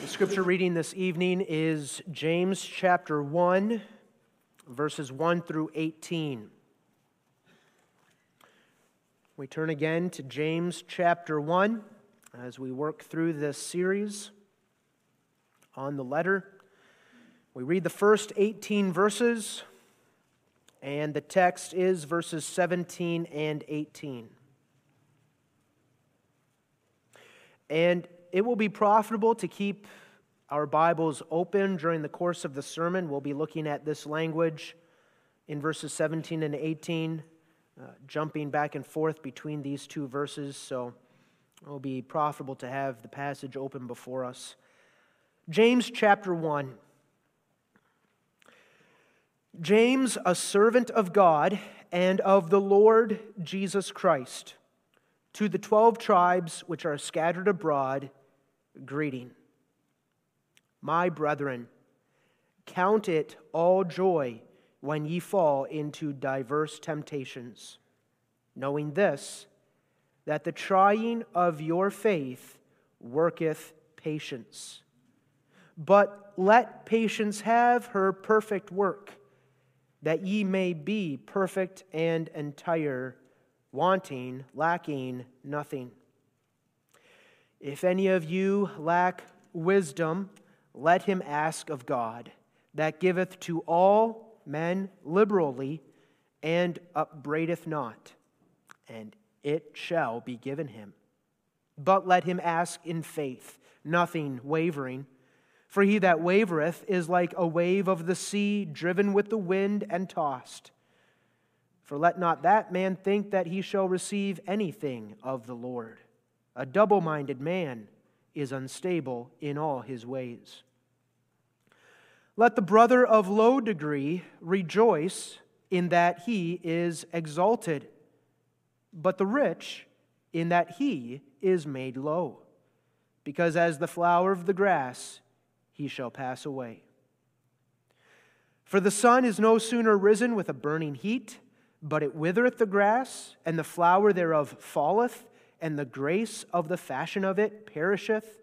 The scripture reading this evening is James chapter 1, verses 1 through 18. We turn again to James chapter 1 as we work through this series on the letter. We read the first 18 verses, and the text is verses 17 and 18. And it will be profitable to keep our Bibles open during the course of the sermon. We'll be looking at this language in verses 17 and 18, uh, jumping back and forth between these two verses. So it will be profitable to have the passage open before us. James chapter 1. James, a servant of God and of the Lord Jesus Christ, to the twelve tribes which are scattered abroad greeting. My brethren, count it all joy when ye fall into diverse temptations, knowing this, that the trying of your faith worketh patience. But let patience have her perfect work, that ye may be perfect and entire, wanting, lacking nothing. If any of you lack wisdom, let him ask of God, that giveth to all men liberally, and upbraideth not, and it shall be given him. But let him ask in faith, nothing wavering. For he that wavereth is like a wave of the sea, driven with the wind and tossed. For let not that man think that he shall receive anything of the Lord. A double minded man is unstable in all his ways. Let the brother of low degree rejoice in that he is exalted, but the rich in that he is made low, because as the flower of the grass, he shall pass away. For the sun is no sooner risen with a burning heat, but it withereth the grass, and the flower thereof falleth and the grace of the fashion of it perisheth,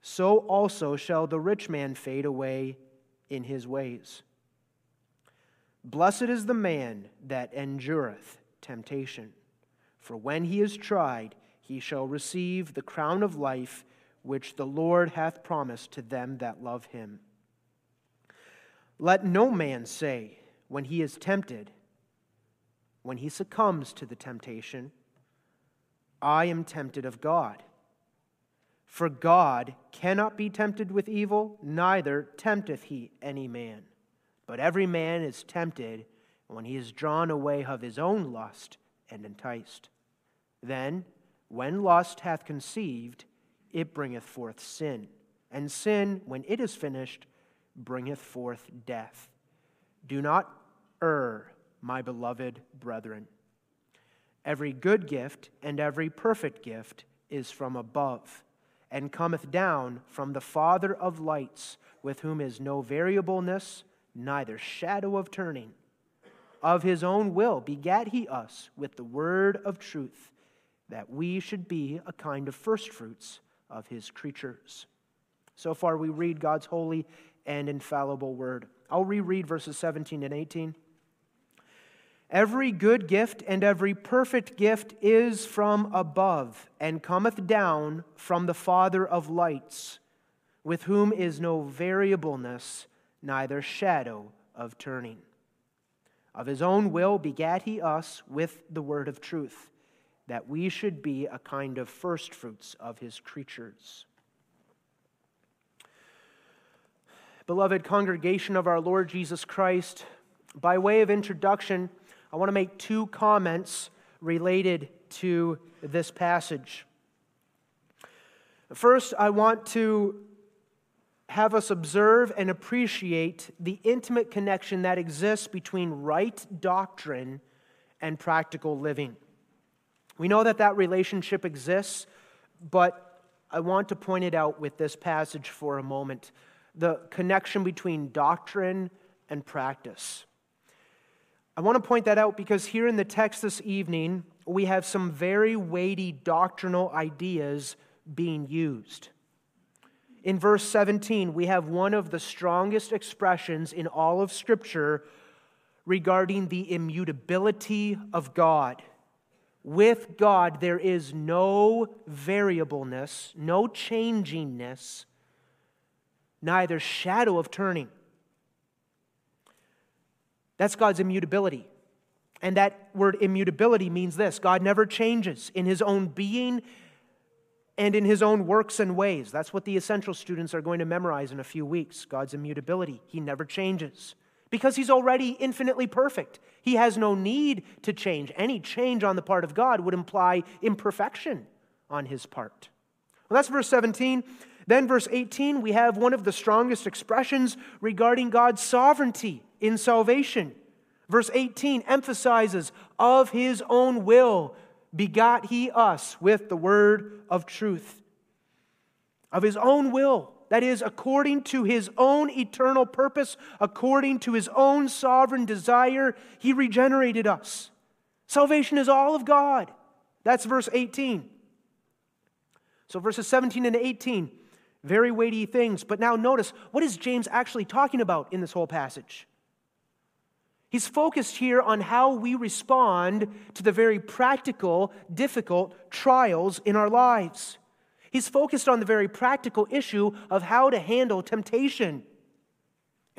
so also shall the rich man fade away in his ways. Blessed is the man that endureth temptation, for when he is tried, he shall receive the crown of life which the Lord hath promised to them that love him. Let no man say, when he is tempted, when he succumbs to the temptation, I am tempted of God. For God cannot be tempted with evil, neither tempteth he any man. But every man is tempted when he is drawn away of his own lust and enticed. Then, when lust hath conceived, it bringeth forth sin. And sin, when it is finished, bringeth forth death. Do not err, my beloved brethren. Every good gift and every perfect gift is from above, and cometh down from the Father of lights, with whom is no variableness, neither shadow of turning. Of his own will begat he us with the word of truth, that we should be a kind of firstfruits of his creatures. So far, we read God's holy and infallible word. I'll reread verses 17 and 18. Every good gift and every perfect gift is from above and cometh down from the Father of lights, with whom is no variableness, neither shadow of turning. Of his own will begat he us with the word of truth, that we should be a kind of firstfruits of his creatures. Beloved congregation of our Lord Jesus Christ, by way of introduction, I want to make two comments related to this passage. First, I want to have us observe and appreciate the intimate connection that exists between right doctrine and practical living. We know that that relationship exists, but I want to point it out with this passage for a moment the connection between doctrine and practice. I want to point that out because here in the text this evening, we have some very weighty doctrinal ideas being used. in verse 17, we have one of the strongest expressions in all of Scripture regarding the immutability of God. With God, there is no variableness, no changingness, neither shadow of turning. That's God's immutability. And that word immutability means this God never changes in his own being and in his own works and ways. That's what the essential students are going to memorize in a few weeks God's immutability. He never changes because he's already infinitely perfect. He has no need to change. Any change on the part of God would imply imperfection on his part. Well, that's verse 17. Then, verse 18, we have one of the strongest expressions regarding God's sovereignty in salvation. Verse 18 emphasizes, of his own will begot he us with the word of truth. Of his own will that is, according to his own eternal purpose, according to his own sovereign desire, he regenerated us. Salvation is all of God. That's verse 18. So, verses 17 and 18, very weighty things. But now notice, what is James actually talking about in this whole passage? He's focused here on how we respond to the very practical, difficult trials in our lives. He's focused on the very practical issue of how to handle temptation.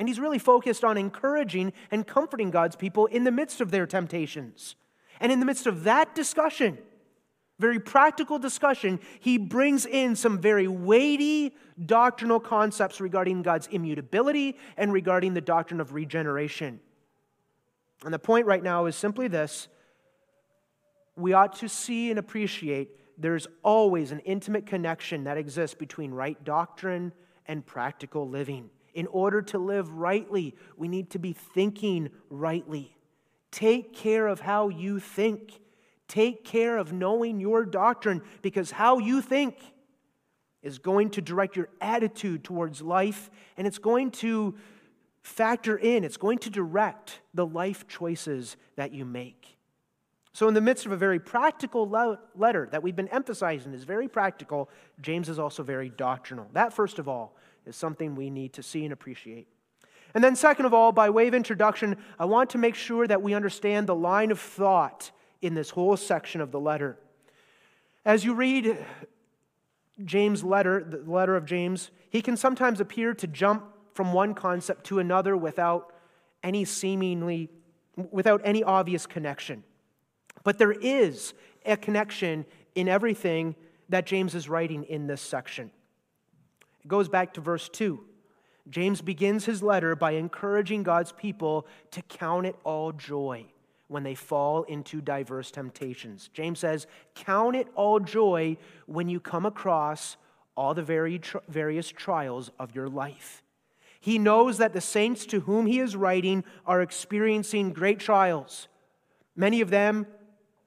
And he's really focused on encouraging and comforting God's people in the midst of their temptations. And in the midst of that discussion, very practical discussion, he brings in some very weighty doctrinal concepts regarding God's immutability and regarding the doctrine of regeneration. And the point right now is simply this we ought to see and appreciate there's always an intimate connection that exists between right doctrine and practical living. In order to live rightly, we need to be thinking rightly. Take care of how you think. Take care of knowing your doctrine because how you think is going to direct your attitude towards life and it's going to factor in, it's going to direct the life choices that you make. So, in the midst of a very practical letter that we've been emphasizing is very practical, James is also very doctrinal. That, first of all, is something we need to see and appreciate. And then, second of all, by way of introduction, I want to make sure that we understand the line of thought in this whole section of the letter. As you read James' letter, the letter of James, he can sometimes appear to jump from one concept to another without any seemingly, without any obvious connection. But there is a connection in everything that James is writing in this section. It goes back to verse 2. James begins his letter by encouraging God's people to count it all joy when they fall into diverse temptations. James says, Count it all joy when you come across all the various trials of your life. He knows that the saints to whom he is writing are experiencing great trials, many of them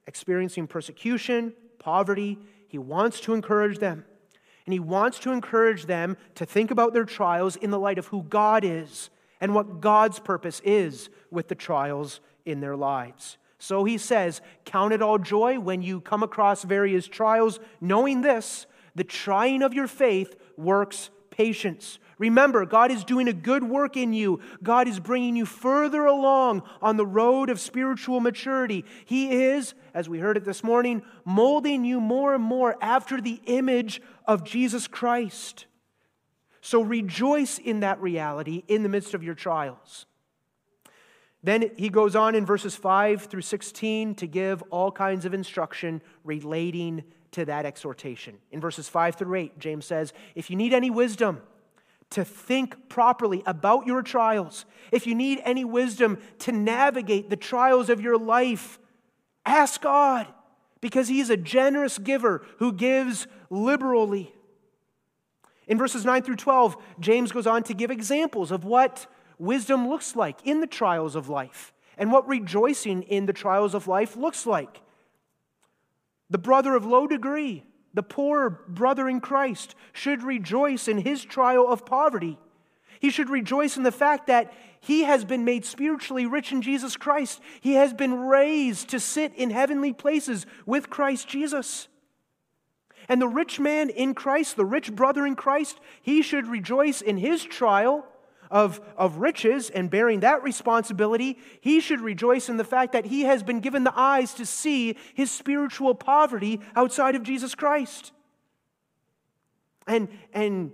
experiencing persecution, poverty. He wants to encourage them. And he wants to encourage them to think about their trials in the light of who God is and what God's purpose is with the trials in their lives. So he says, Count it all joy when you come across various trials, knowing this the trying of your faith works patience. Remember, God is doing a good work in you. God is bringing you further along on the road of spiritual maturity. He is, as we heard it this morning, molding you more and more after the image of Jesus Christ. So rejoice in that reality in the midst of your trials. Then he goes on in verses 5 through 16 to give all kinds of instruction relating to that exhortation. In verses 5 through 8, James says, If you need any wisdom, to think properly about your trials, if you need any wisdom to navigate the trials of your life, ask God because He is a generous giver who gives liberally. In verses 9 through 12, James goes on to give examples of what wisdom looks like in the trials of life and what rejoicing in the trials of life looks like. The brother of low degree the poor brother in Christ should rejoice in his trial of poverty. He should rejoice in the fact that he has been made spiritually rich in Jesus Christ. He has been raised to sit in heavenly places with Christ Jesus. And the rich man in Christ, the rich brother in Christ, he should rejoice in his trial of, of riches and bearing that responsibility. He should rejoice in the fact that he has been given the eyes to see his spiritual poverty outside of Jesus Christ. And, and,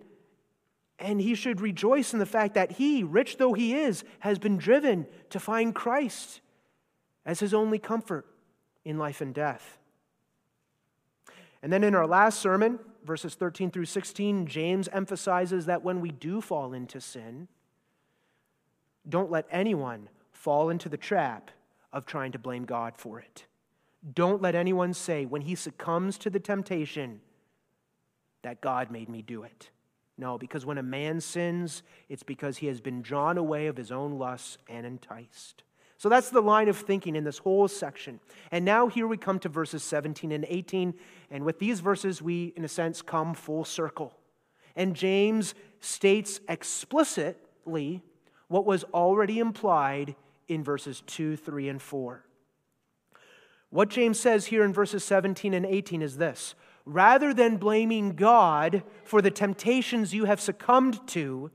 and he should rejoice in the fact that he, rich though he is, has been driven to find Christ as his only comfort in life and death. And then in our last sermon, verses 13 through 16, James emphasizes that when we do fall into sin, don't let anyone fall into the trap of trying to blame God for it. Don't let anyone say when he succumbs to the temptation that God made me do it. No, because when a man sins, it's because he has been drawn away of his own lusts and enticed. So that's the line of thinking in this whole section. And now here we come to verses 17 and 18. And with these verses, we, in a sense, come full circle. And James states explicitly what was already implied in verses 2, 3, and 4. What James says here in verses 17 and 18 is this rather than blaming God for the temptations you have succumbed to,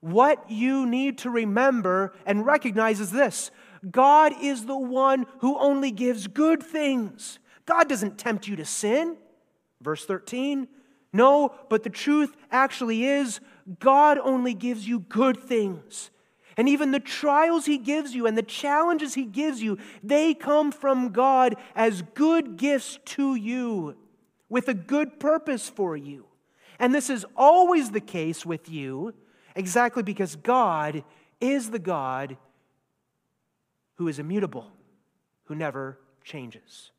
what you need to remember and recognize is this God is the one who only gives good things. God doesn't tempt you to sin. Verse 13. No, but the truth actually is God only gives you good things. And even the trials he gives you and the challenges he gives you, they come from God as good gifts to you with a good purpose for you. And this is always the case with you, exactly because God is the God who is immutable, who never changes.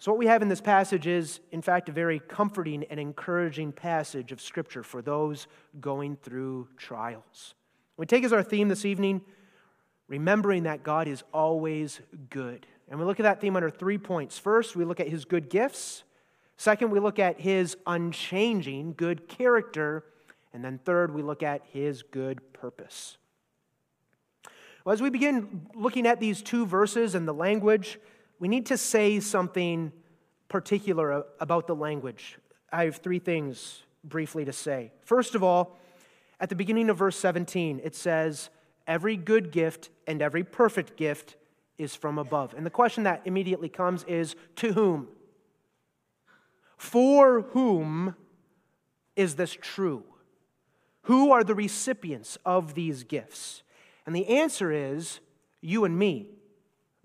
So, what we have in this passage is, in fact, a very comforting and encouraging passage of Scripture for those going through trials. We take as our theme this evening, remembering that God is always good. And we look at that theme under three points. First, we look at his good gifts. Second, we look at his unchanging good character. And then third, we look at his good purpose. Well, as we begin looking at these two verses and the language, we need to say something particular about the language. I have three things briefly to say. First of all, at the beginning of verse 17, it says, Every good gift and every perfect gift is from above. And the question that immediately comes is, To whom? For whom is this true? Who are the recipients of these gifts? And the answer is you and me,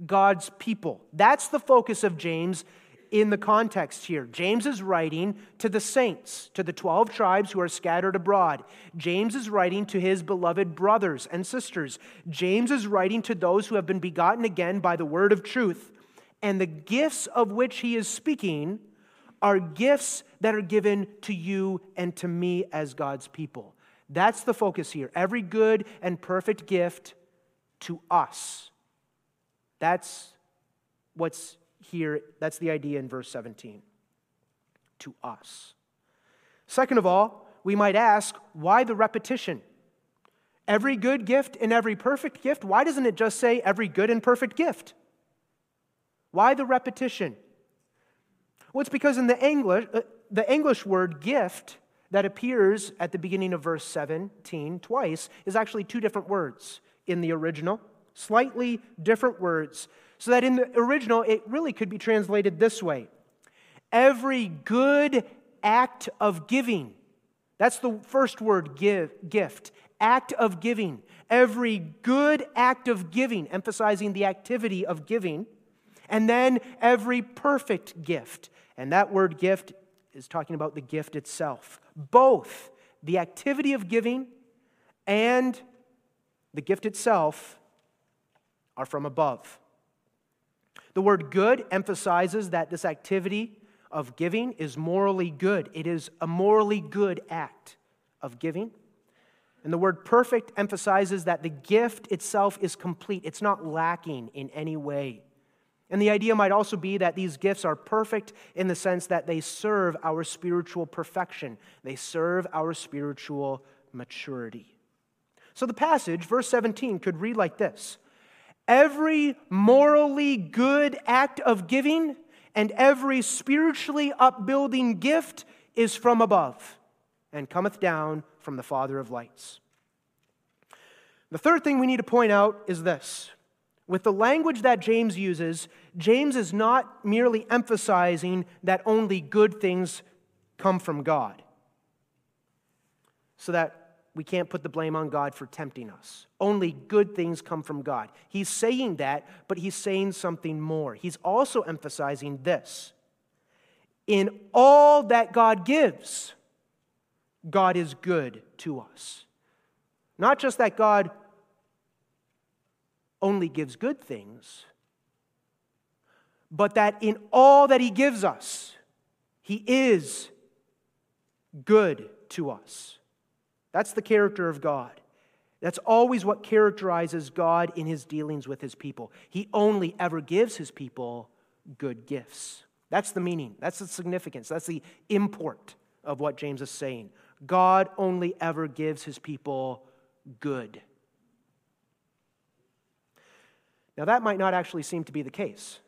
God's people. That's the focus of James in the context here. James is writing to the saints, to the 12 tribes who are scattered abroad. James is writing to his beloved brothers and sisters. James is writing to those who have been begotten again by the word of truth. And the gifts of which he is speaking are gifts that are given to you and to me as God's people. That's the focus here. Every good and perfect gift to us. That's what's here. That's the idea in verse 17. To us. Second of all, we might ask, why the repetition? Every good gift and every perfect gift, why doesn't it just say every good and perfect gift? Why the repetition? Well, it's because in the English, uh, the English word gift that appears at the beginning of verse 17 twice is actually two different words in the original, slightly different words. So that in the original, it really could be translated this way Every good act of giving. That's the first word, give, gift. Act of giving. Every good act of giving, emphasizing the activity of giving. And then every perfect gift. And that word gift is talking about the gift itself. Both the activity of giving and the gift itself are from above. The word good emphasizes that this activity of giving is morally good. It is a morally good act of giving. And the word perfect emphasizes that the gift itself is complete, it's not lacking in any way. And the idea might also be that these gifts are perfect in the sense that they serve our spiritual perfection, they serve our spiritual maturity. So the passage, verse 17, could read like this Every morally good act of giving and every spiritually upbuilding gift is from above and cometh down from the Father of lights. The third thing we need to point out is this. With the language that James uses, James is not merely emphasizing that only good things come from God, so that we can't put the blame on God for tempting us. Only good things come from God. He's saying that, but he's saying something more. He's also emphasizing this in all that God gives, God is good to us. Not just that God only gives good things, but that in all that He gives us, He is good to us. That's the character of God. That's always what characterizes God in his dealings with his people. He only ever gives his people good gifts. That's the meaning, that's the significance, that's the import of what James is saying. God only ever gives his people good. Now, that might not actually seem to be the case.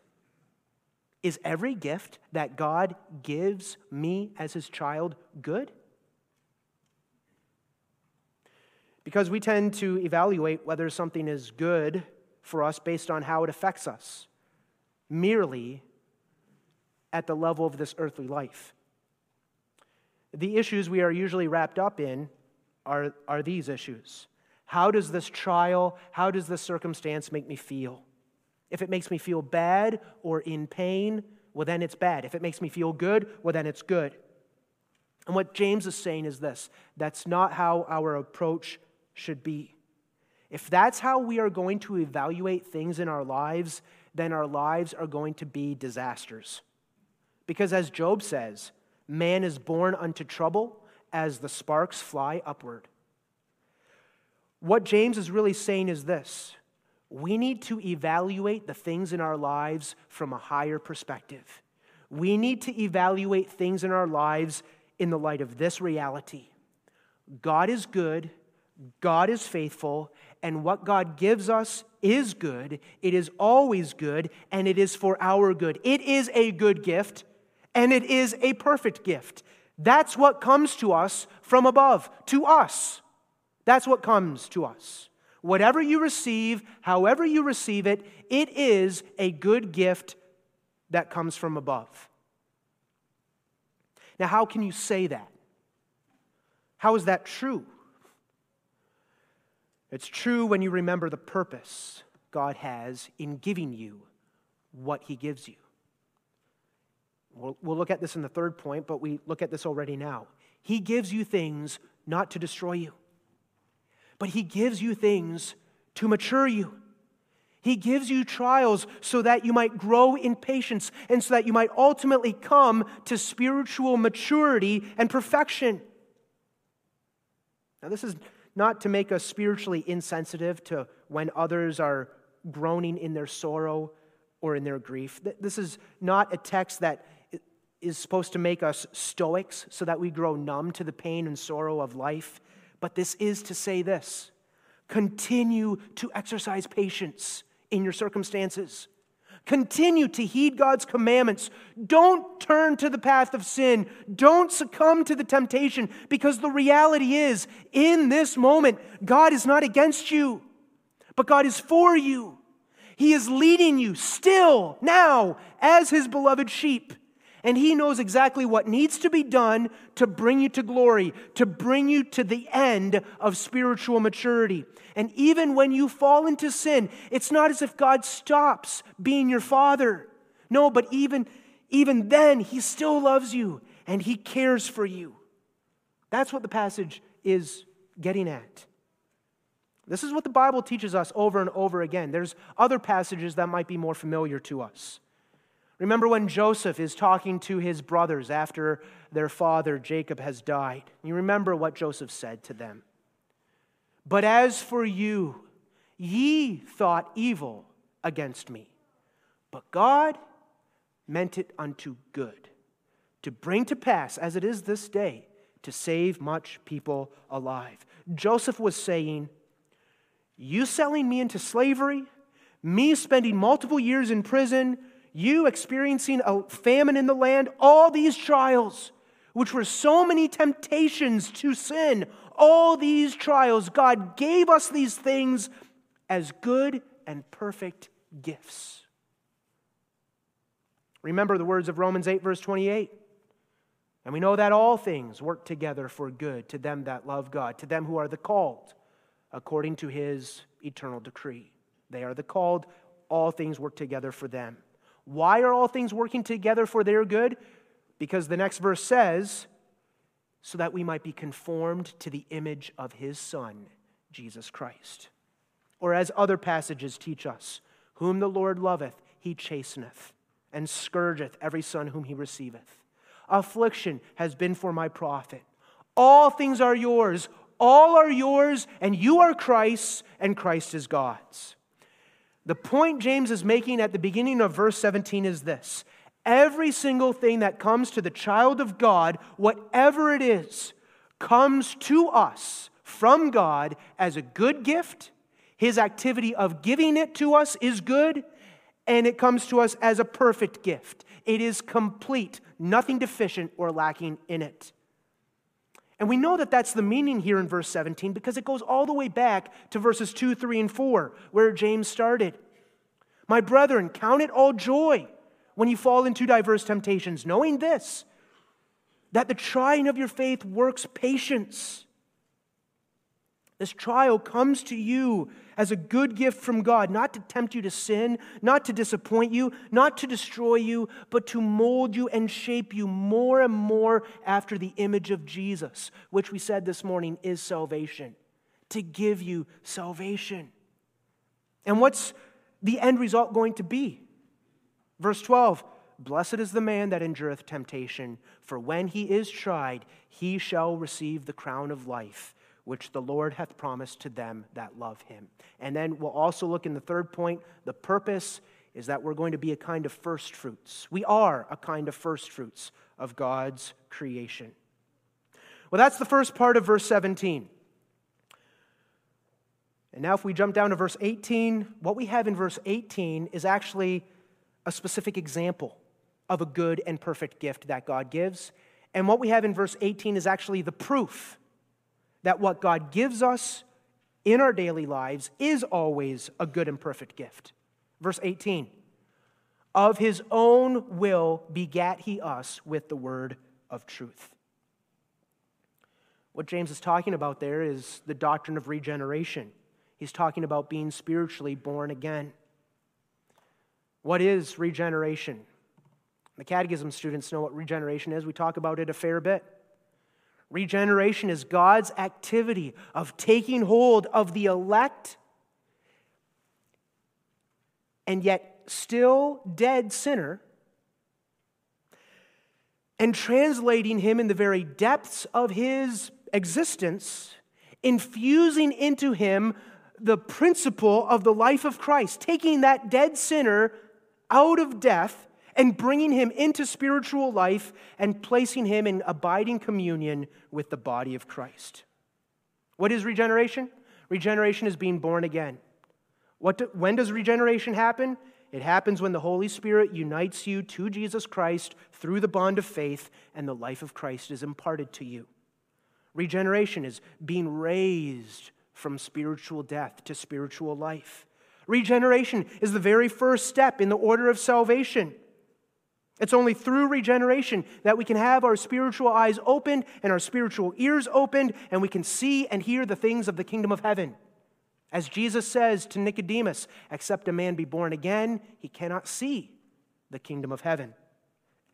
Is every gift that God gives me as his child good? Because we tend to evaluate whether something is good for us based on how it affects us, merely at the level of this earthly life. The issues we are usually wrapped up in are, are these issues. How does this trial, how does this circumstance make me feel? If it makes me feel bad or in pain, well, then it's bad. If it makes me feel good, well, then it's good. And what James is saying is this that's not how our approach should be. If that's how we are going to evaluate things in our lives, then our lives are going to be disasters. Because as Job says, man is born unto trouble as the sparks fly upward. What James is really saying is this we need to evaluate the things in our lives from a higher perspective. We need to evaluate things in our lives in the light of this reality God is good, God is faithful, and what God gives us is good. It is always good, and it is for our good. It is a good gift, and it is a perfect gift. That's what comes to us from above, to us. That's what comes to us. Whatever you receive, however you receive it, it is a good gift that comes from above. Now, how can you say that? How is that true? It's true when you remember the purpose God has in giving you what He gives you. We'll, we'll, look at this in the third point, but we look at this already now. He gives you things not to destroy you but He gives you things to mature you. He gives you trials so that you might grow in patience and so that you might ultimately come to spiritual maturity and perfection. Now, this is not to make us spiritually insensitive to when others are groaning in their sorrow or in their grief. This is not a text that is supposed to make us stoics so that we grow numb to the pain and sorrow of life. But this is to say this continue to exercise patience in your circumstances. Continue to heed God's commandments. Don't turn to the path of sin. Don't succumb to the temptation because the reality is, in this moment, God is not against you, but God is for you. He is leading you still, now, as His beloved sheep and He knows exactly what needs to be done to bring you to glory, to bring you to the end of spiritual maturity. And even when you fall into sin, it's not as if God stops being your Father. No, but even, even then, He still loves you and He cares for you. That's what the passage is getting at. This is what the Bible teaches us over and over again. There's other passages that might be more familiar to us. Remember when Joseph is talking to his brothers after their father Jacob has died. You remember what Joseph said to them. But as for you, ye thought evil against me, but God meant it unto good, to bring to pass, as it is this day, to save much people alive. Joseph was saying, You selling me into slavery, me spending multiple years in prison, you experiencing a famine in the land, all these trials, which were so many temptations to sin, all these trials, God gave us these things as good and perfect gifts. Remember the words of Romans 8, verse 28. And we know that all things work together for good to them that love God, to them who are the called according to his eternal decree. They are the called, all things work together for them. Why are all things working together for their good? Because the next verse says, so that we might be conformed to the image of his Son, Jesus Christ. Or as other passages teach us, whom the Lord loveth, he chasteneth, and scourgeth every son whom he receiveth. Affliction has been for my profit. All things are yours, all are yours, and you are Christ's, and Christ is God's. The point James is making at the beginning of verse 17 is this every single thing that comes to the child of God, whatever it is, comes to us from God as a good gift. His activity of giving it to us is good, and it comes to us as a perfect gift. It is complete, nothing deficient or lacking in it. And we know that that's the meaning here in verse 17 because it goes all the way back to verses 2, 3, and 4, where James started. My brethren, count it all joy when you fall into diverse temptations, knowing this, that the trying of your faith works patience. This trial comes to you as a good gift from God, not to tempt you to sin, not to disappoint you, not to destroy you, but to mold you and shape you more and more after the image of Jesus, which we said this morning is salvation, to give you salvation. And what's the end result going to be? Verse 12 Blessed is the man that endureth temptation, for when he is tried, he shall receive the crown of life which the Lord hath promised to them that love him. And then we'll also look in the third point the purpose is that we're going to be a kind of first fruits. We are a kind of first fruits of God's creation. Well, that's the first part of verse 17. And now, if we jump down to verse 18, what we have in verse 18 is actually a specific example of a good and perfect gift that God gives. And what we have in verse 18 is actually the proof that what God gives us in our daily lives is always a good and perfect gift. Verse 18 Of his own will begat he us with the word of truth. What James is talking about there is the doctrine of regeneration. He's talking about being spiritually born again. What is regeneration? The catechism students know what regeneration is. We talk about it a fair bit. Regeneration is God's activity of taking hold of the elect and yet still dead sinner and translating him in the very depths of his existence, infusing into him the principle of the life of Christ, taking that dead sinner out of death and bringing him into spiritual life and placing him in abiding communion with the body of Christ. What is regeneration? Regeneration is being born again. What do, when does regeneration happen? It happens when the Holy Spirit unites you to Jesus Christ through the bond of faith and the life of Christ is imparted to you. Regeneration is being raised from spiritual death to spiritual life. Regeneration is the very first step in the order of salvation. It's only through regeneration that we can have our spiritual eyes opened and our spiritual ears opened, and we can see and hear the things of the kingdom of heaven. As Jesus says to Nicodemus, except a man be born again, he cannot see the kingdom of heaven.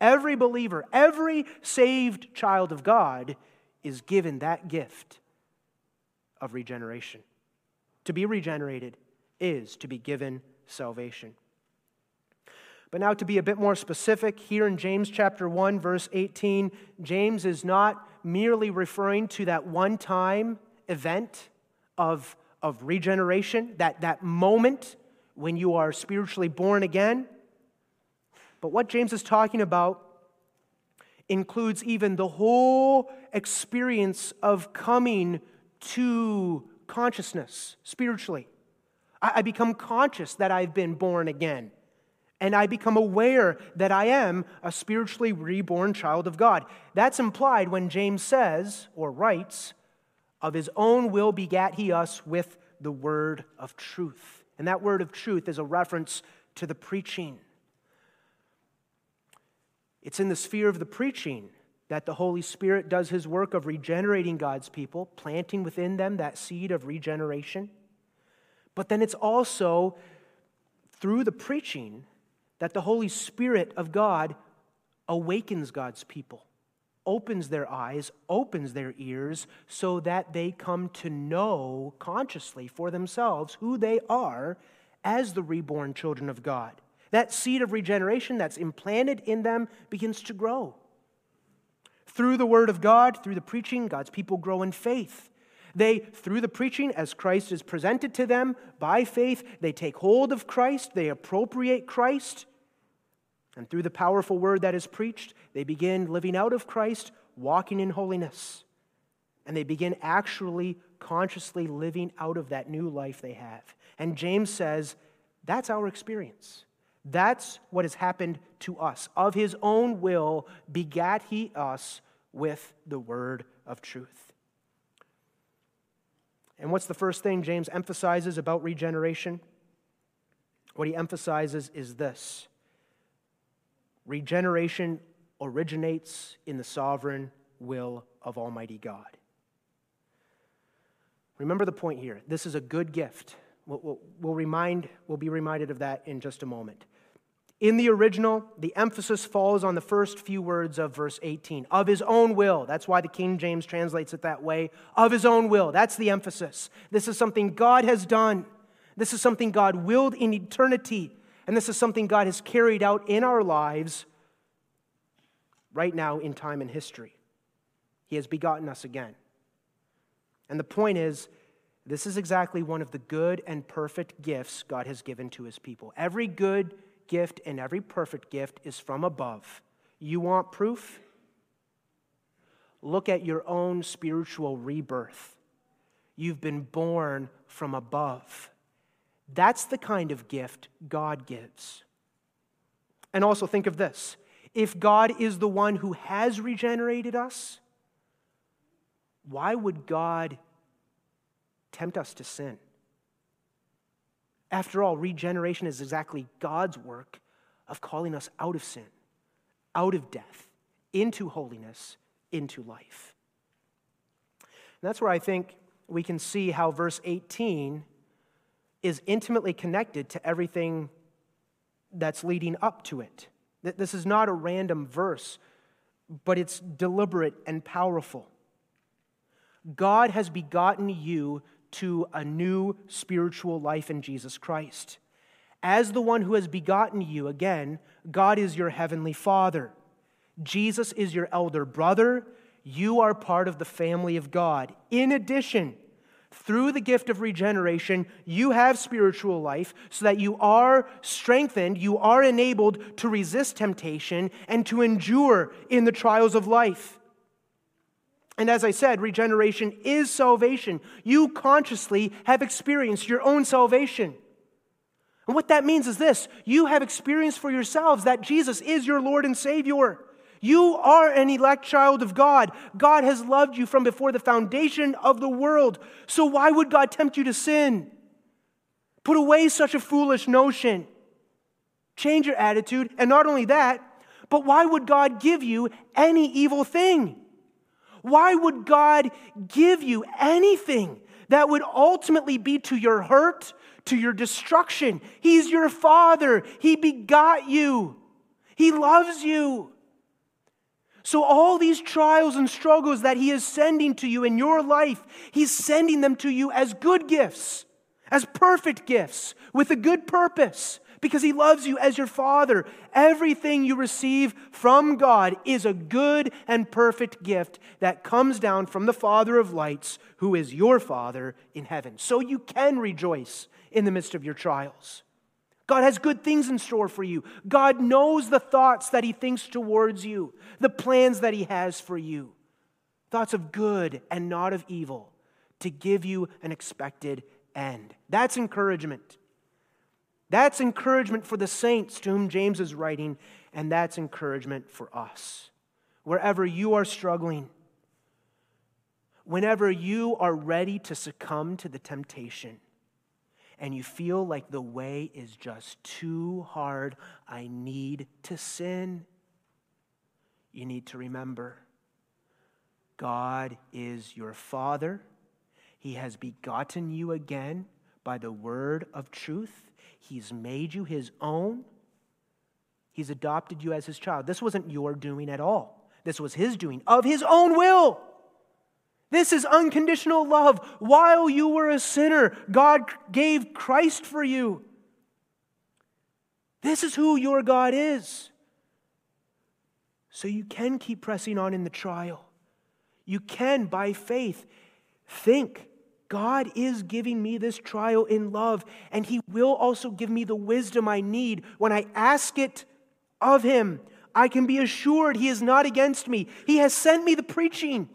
Every believer, every saved child of God is given that gift of regeneration. To be regenerated is to be given salvation. But now, to be a bit more specific, here in James chapter 1, verse 18, James is not merely referring to that one time event of, of regeneration, that, that moment when you are spiritually born again. But what James is talking about includes even the whole experience of coming to consciousness spiritually. I, I become conscious that I've been born again. And I become aware that I am a spiritually reborn child of God. That's implied when James says or writes, Of his own will begat he us with the word of truth. And that word of truth is a reference to the preaching. It's in the sphere of the preaching that the Holy Spirit does his work of regenerating God's people, planting within them that seed of regeneration. But then it's also through the preaching that the Holy Spirit of God awakens God's people, opens their eyes, opens their ears, so that they come to know consciously for themselves who they are as the reborn children of God. That seed of regeneration that's implanted in them begins to grow. Through the Word of God, through the preaching, God's people grow in faith. They, through the preaching, as Christ is presented to them by faith, they take hold of Christ, they appropriate Christ. And through the powerful word that is preached, they begin living out of Christ, walking in holiness. And they begin actually, consciously living out of that new life they have. And James says, that's our experience. That's what has happened to us. Of his own will begat he us with the word of truth. And what's the first thing James emphasizes about regeneration? What he emphasizes is this regeneration originates in the sovereign will of Almighty God. Remember the point here. This is a good gift. We'll, we'll, we'll, remind, we'll be reminded of that in just a moment. In the original, the emphasis falls on the first few words of verse 18 of his own will. That's why the King James translates it that way. Of his own will. That's the emphasis. This is something God has done. This is something God willed in eternity. And this is something God has carried out in our lives right now in time and history. He has begotten us again. And the point is, this is exactly one of the good and perfect gifts God has given to his people. Every good gift and every perfect gift is from above. You want proof? Look at your own spiritual rebirth. You've been born from above. That's the kind of gift God gives. And also think of this if God is the one who has regenerated us, why would God tempt us to sin? After all, regeneration is exactly God's work of calling us out of sin, out of death, into holiness, into life. And that's where I think we can see how verse 18 is intimately connected to everything that's leading up to it. This is not a random verse, but it's deliberate and powerful. God has begotten you to a new spiritual life in Jesus Christ. As the one who has begotten you, again, God is your heavenly Father. Jesus is your elder brother. You are part of the family of God. In addition, through the gift of regeneration, you have spiritual life so that you are strengthened, you are enabled to resist temptation and to endure in the trials of life. And as I said, regeneration is salvation. You consciously have experienced your own salvation. And what that means is this you have experienced for yourselves that Jesus is your Lord and Savior. You are an elect child of God. God has loved you from before the foundation of the world. So why would God tempt you to sin? Put away such a foolish notion. Change your attitude. And not only that, but why would God give you any evil thing? Why would God give you anything that would ultimately be to your hurt, to your destruction? He's your Father. He begot you. He loves you. So, all these trials and struggles that He is sending to you in your life, He's sending them to you as good gifts, as perfect gifts, with a good purpose because He loves you as your Father. Everything you receive from God is a good and perfect gift that comes down from the Father of lights, who is your Father in heaven. So you can rejoice in the midst of your trials. God has good things in store for you. God knows the thoughts that He thinks towards you, the plans that He has for you thoughts of good and not of evil, to give you an expected end. That's encouragement. That's encouragement for the saints to whom James is writing, and that's encouragement for us. Wherever you are struggling, whenever you are ready to succumb to the temptation, and you feel like the way is just too hard, I need to sin, you need to remember God is your Father. He has begotten you again by the word of truth. He's made you his own. He's adopted you as his child. This wasn't your doing at all. This was his doing of his own will. This is unconditional love. While you were a sinner, God gave Christ for you. This is who your God is. So you can keep pressing on in the trial. You can, by faith, think God is giving me this trial in love, and He will also give me the wisdom I need when I ask it of Him. I can be assured He is not against me. He has sent me the preaching,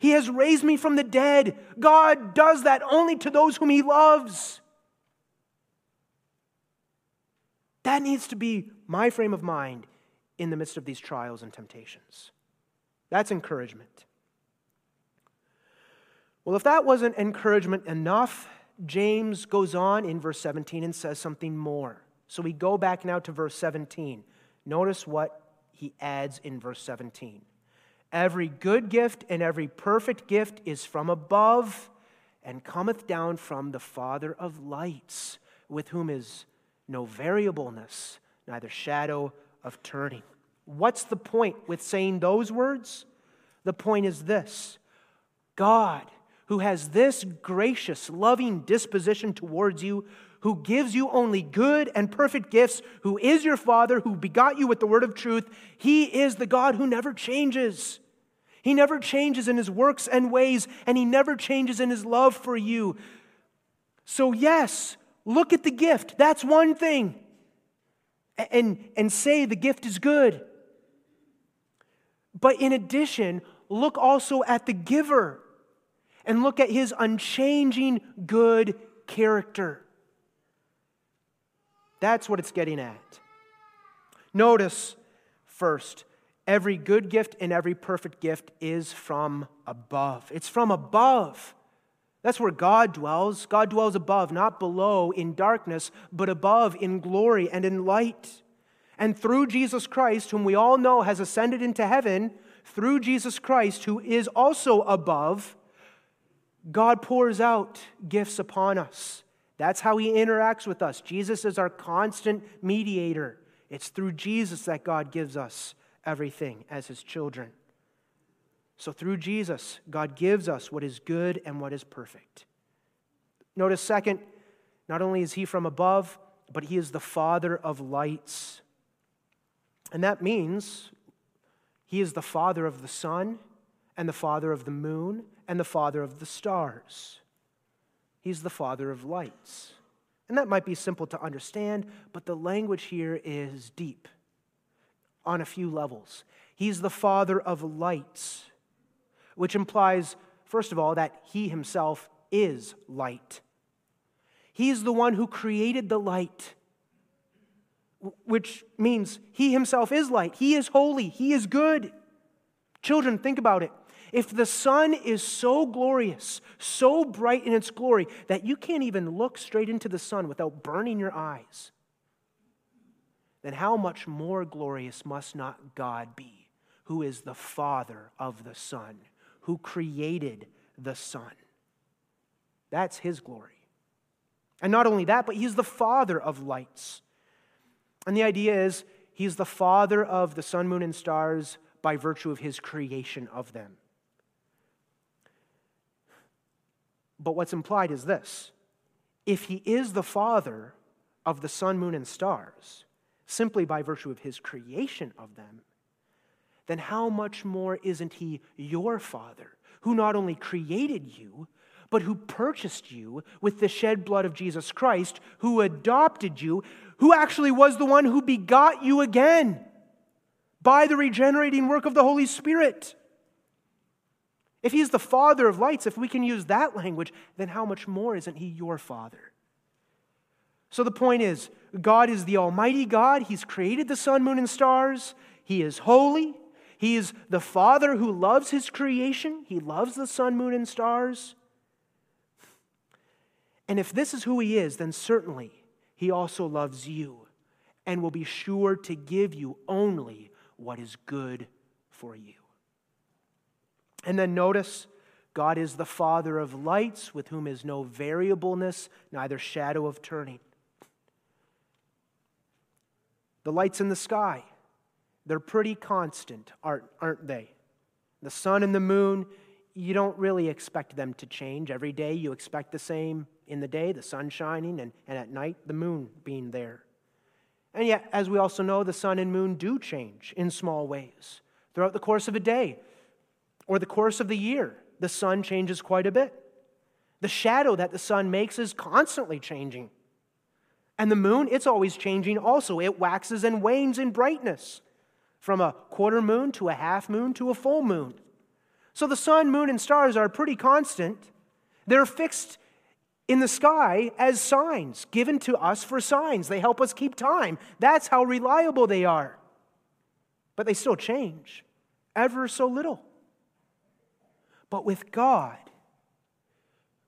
He has raised me from the dead. God does that only to those whom He loves. That needs to be my frame of mind in the midst of these trials and temptations. That's encouragement. Well, if that wasn't encouragement enough, James goes on in verse 17 and says something more. So we go back now to verse 17. Notice what he adds in verse 17. Every good gift and every perfect gift is from above and cometh down from the Father of lights, with whom is no variableness, neither shadow of turning. What's the point with saying those words? The point is this God who has this gracious, loving disposition towards you, who gives you only good and perfect gifts, who is your Father, who begot you with the word of truth, he is the God who never changes. He never changes in his works and ways, and he never changes in his love for you. So, yes, look at the gift. That's one thing. And, and say the gift is good. But in addition, look also at the giver and look at his unchanging good character. That's what it's getting at. Notice first, every good gift and every perfect gift is from above. It's from above. That's where God dwells. God dwells above, not below in darkness, but above in glory and in light. And through Jesus Christ, whom we all know has ascended into heaven, through Jesus Christ, who is also above, God pours out gifts upon us. That's how he interacts with us. Jesus is our constant mediator. It's through Jesus that God gives us everything as his children. So through Jesus, God gives us what is good and what is perfect. Notice, second, not only is he from above, but he is the Father of lights. And that means he is the Father of the sun and the Father of the moon and the father of the stars. He's the father of lights. And that might be simple to understand, but the language here is deep on a few levels. He's the father of lights, which implies, first of all, that he himself is light. He's the one who created the light, which means he himself is light. He is holy. He is good. Children, think about it. If the sun is so glorious, so bright in its glory, that you can't even look straight into the sun without burning your eyes, then how much more glorious must not God be, who is the Father of the sun, who created the sun? That's his glory. And not only that, but he's the Father of lights. And the idea is he's the Father of the sun, moon, and stars by virtue of his creation of them. But what's implied is this if he is the father of the sun, moon, and stars, simply by virtue of his creation of them, then how much more isn't he your father, who not only created you, but who purchased you with the shed blood of Jesus Christ, who adopted you, who actually was the one who begot you again by the regenerating work of the Holy Spirit? If he's the father of lights, if we can use that language, then how much more isn't he your father? So the point is God is the Almighty God. He's created the sun, moon, and stars. He is holy. He is the Father who loves His creation. He loves the sun, moon, and stars. And if this is who He is, then certainly He also loves you and will be sure to give you only what is good for you. And then notice God is the Father of lights, with whom is no variableness, neither shadow of turning. The lights in the sky, they're pretty constant, aren't, aren't they? The sun and the moon, you don't really expect them to change. Every day you expect the same in the day, the sun shining, and, and at night, the moon being there. And yet, as we also know, the sun and moon do change in small ways. Throughout the course of a day or the course of the year, the sun changes quite a bit. The shadow that the sun makes is constantly changing. And the moon, it's always changing also. It waxes and wanes in brightness from a quarter moon to a half moon to a full moon. So the sun, moon, and stars are pretty constant. They're fixed in the sky as signs, given to us for signs. They help us keep time. That's how reliable they are. But they still change, ever so little. But with God,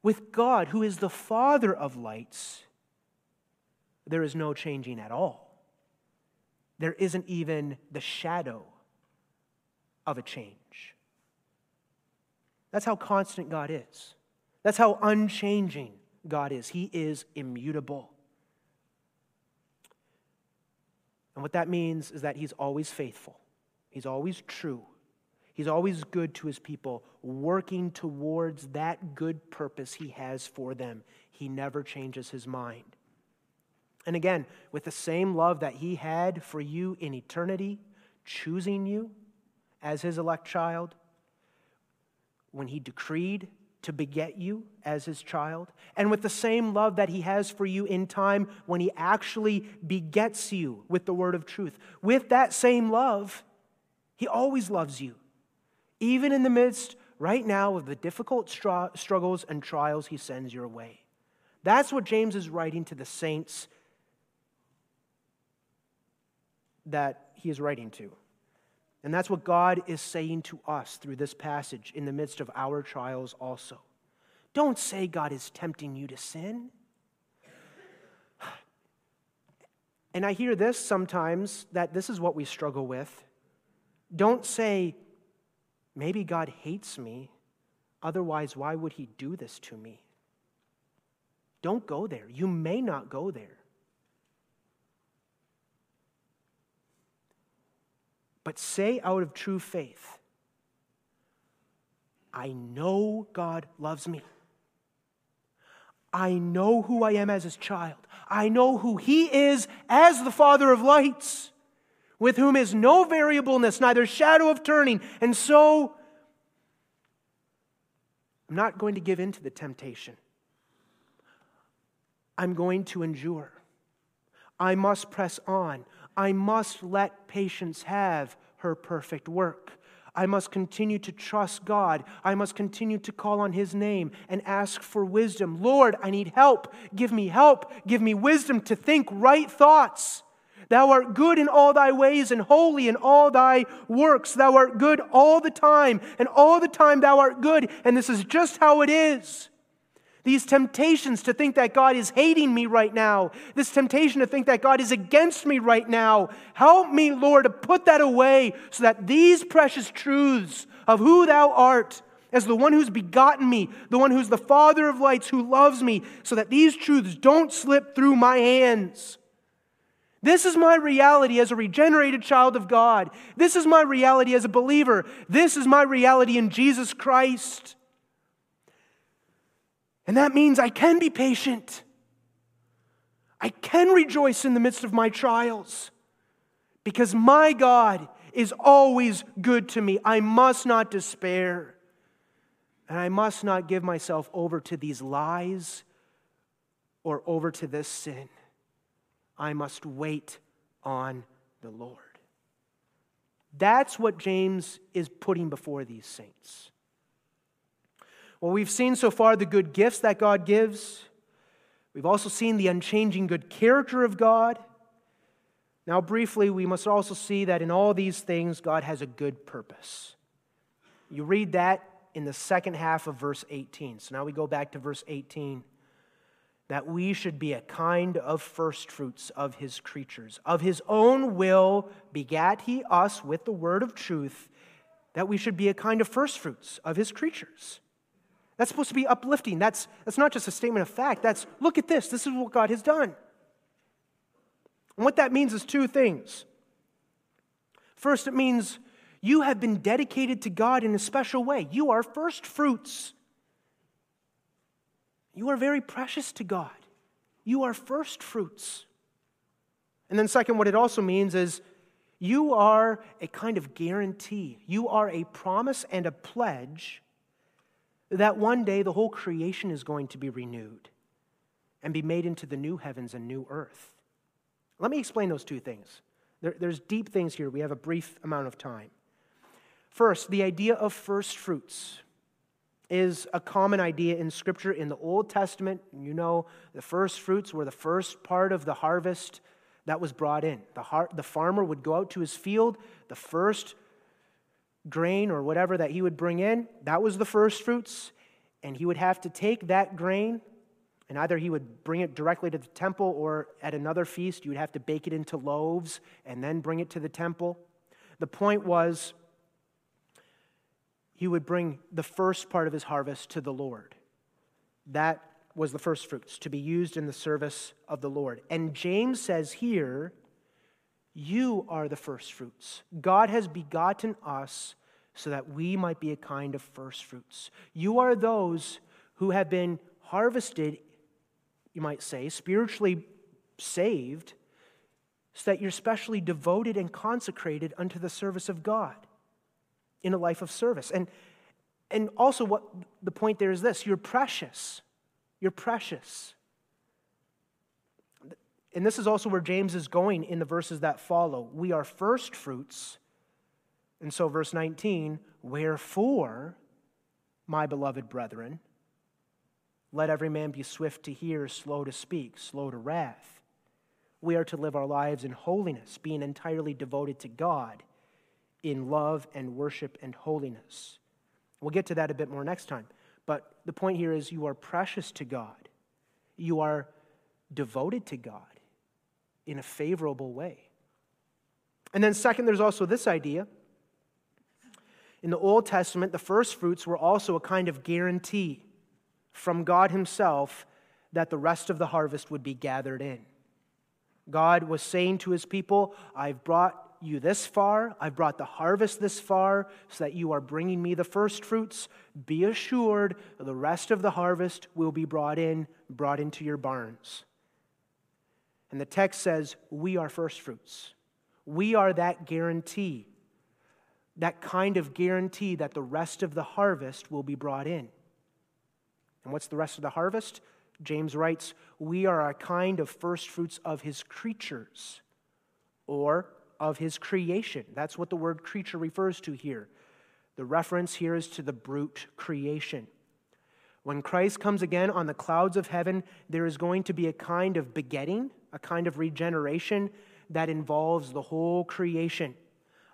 with God, who is the Father of lights, there is no changing at all. There isn't even the shadow of a change. That's how constant God is. That's how unchanging God is. He is immutable. And what that means is that He's always faithful, He's always true, He's always good to His people, working towards that good purpose He has for them. He never changes His mind. And again, with the same love that He had for you in eternity, choosing you as His elect child, when He decreed to beget you as his child, and with the same love that he has for you in time when he actually begets you with the word of truth. With that same love, he always loves you, even in the midst right now of the difficult struggles and trials he sends your way. That's what James is writing to the saints that he is writing to. And that's what God is saying to us through this passage in the midst of our trials, also. Don't say God is tempting you to sin. And I hear this sometimes that this is what we struggle with. Don't say, maybe God hates me, otherwise, why would he do this to me? Don't go there. You may not go there. but say out of true faith, I know God loves me. I know who I am as his child. I know who he is as the Father of lights, with whom is no variableness, neither shadow of turning. And so, I'm not going to give in to the temptation. I'm going to endure. I must press on. I must let patience have her perfect work. I must continue to trust God. I must continue to call on His name and ask for wisdom. Lord, I need help. Give me help. Give me wisdom to think right thoughts. Thou art good in all thy ways and holy in all thy works. Thou art good all the time, and all the time thou art good. And this is just how it is. These temptations to think that God is hating me right now, this temptation to think that God is against me right now. Help me, Lord, to put that away so that these precious truths of who Thou art, as the one who's begotten me, the one who's the Father of lights, who loves me, so that these truths don't slip through my hands. This is my reality as a regenerated child of God. This is my reality as a believer. This is my reality in Jesus Christ. And that means I can be patient. I can rejoice in the midst of my trials because my God is always good to me. I must not despair. And I must not give myself over to these lies or over to this sin. I must wait on the Lord. That's what James is putting before these saints. Well, we've seen so far the good gifts that God gives, We've also seen the unchanging good character of God. Now, briefly, we must also see that in all these things, God has a good purpose. You read that in the second half of verse 18. So now we go back to verse 18 that we should be a kind of firstfruits of his creatures. Of his own will begat he us with the word of truth, that we should be a kind of firstfruits of his creatures. That's supposed to be uplifting. That's, that's not just a statement of fact. That's, look at this. This is what God has done. And what that means is two things. First, it means you have been dedicated to God in a special way. You are first fruits. You are very precious to God. You are first fruits. And then, second, what it also means is you are a kind of guarantee. You are a promise and a pledge that one day the whole creation is going to be renewed and be made into the new heavens and new earth. Let me explain those two things. There, there's deep things here. We have a brief amount of time. First, the idea of first fruits is a common idea in Scripture. In the Old Testament, you know, the first fruits were the first part of the harvest that was brought in. The, har- the farmer would go out to his field, the first grain or whatever that he would bring in, that was the first fruits, and he would have to take that grain and either he would bring it directly to the temple or at another feast, you would have to bake it into loaves and then bring it to the temple. The point was he would bring the first part of his harvest to the Lord. That was the first fruits to be used in the service of the Lord. And James says here, You are the first fruits. God has begotten us so that we might be a kind of first fruits. You are those who have been harvested, you might say, spiritually saved, so that you're specially devoted and consecrated unto the service of God in a life of service. And, and also, what the point there is this you're precious. You're precious. And this is also where James is going in the verses that follow. We are first fruits. And so, verse 19, wherefore, my beloved brethren, let every man be swift to hear, slow to speak, slow to wrath. We are to live our lives in holiness, being entirely devoted to God in love and worship and holiness. We'll get to that a bit more next time. But the point here is you are precious to God. You are devoted to God in a favorable way. And then, second, there's also this idea. In the Old Testament, the first fruits were also a kind of guarantee from God Himself that the rest of the harvest would be gathered in. God was saying to His people, I've brought you this far. I've brought the harvest this far so that you are bringing me the first fruits. Be assured the rest of the harvest will be brought in, brought into your barns. And the text says, We are first fruits. We are that guarantee, that kind of guarantee that the rest of the harvest will be brought in. And what's the rest of the harvest? James writes, We are a kind of first fruits of his creatures, or of his creation. That's what the word creature refers to here. The reference here is to the brute creation. When Christ comes again on the clouds of heaven, there is going to be a kind of begetting, a kind of regeneration that involves the whole creation,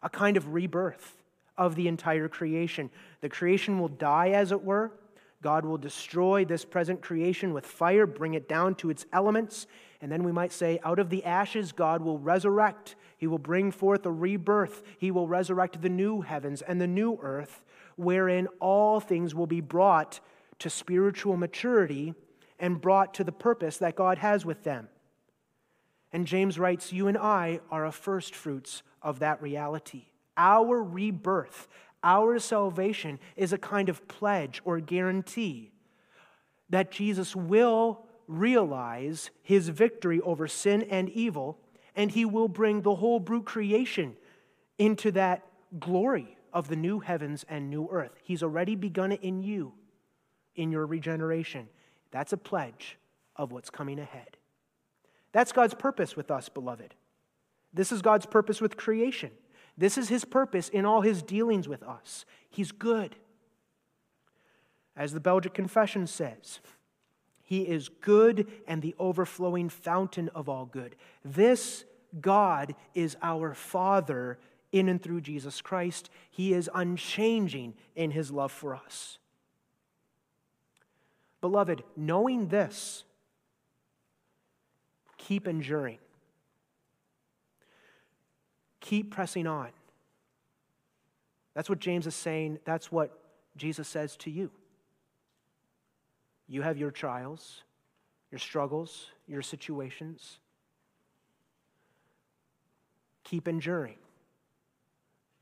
a kind of rebirth of the entire creation. The creation will die, as it were. God will destroy this present creation with fire, bring it down to its elements, and then we might say, out of the ashes, God will resurrect he will bring forth a rebirth. He will resurrect the new heavens and the new earth, wherein all things will be brought to spiritual maturity and brought to the purpose that God has with them. And James writes, You and I are a first fruits of that reality. Our rebirth, our salvation is a kind of pledge or guarantee that Jesus will realize his victory over sin and evil and he will bring the whole brute creation into that glory of the new heavens and new earth. He's already begun it in you, in your regeneration. That's a pledge of what's coming ahead. That's God's purpose with us, beloved. This is God's purpose with creation. This is his purpose in all his dealings with us. He's good. As the Belgic Confession says, He is good and the overflowing fountain of all good. This God is our Father in and through Jesus Christ. He is unchanging in his love for us. Beloved, knowing this, keep enduring. Keep pressing on. That's what James is saying. That's what Jesus says to you. You have your trials, your struggles, your situations. Keep enduring.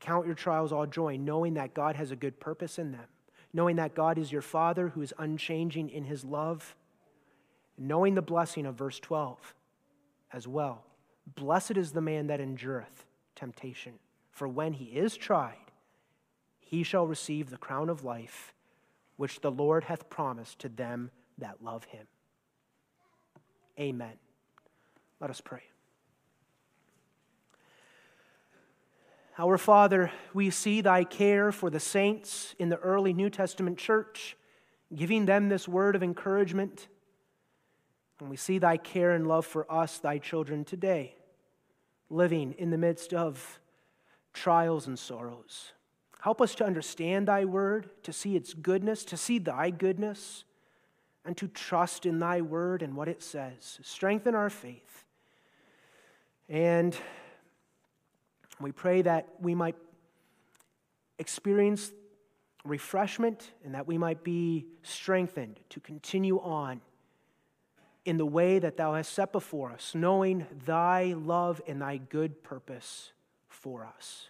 Count your trials all joy, knowing that God has a good purpose in them, knowing that God is your Father who is unchanging in his love, knowing the blessing of verse 12 as well. Blessed is the man that endureth temptation, for when he is tried, he shall receive the crown of life which the Lord hath promised to them that love him. Amen. Let us pray. Our Father, we see thy care for the saints in the early New Testament church, giving them this word of encouragement. And we see thy care and love for us, thy children, today, living in the midst of trials and sorrows. Help us to understand thy word, to see its goodness, to see thy goodness, and to trust in thy word and what it says. Strengthen our faith. And we pray that we might experience refreshment and that we might be strengthened to continue on in the way that thou hast set before us, knowing thy love and thy good purpose for us.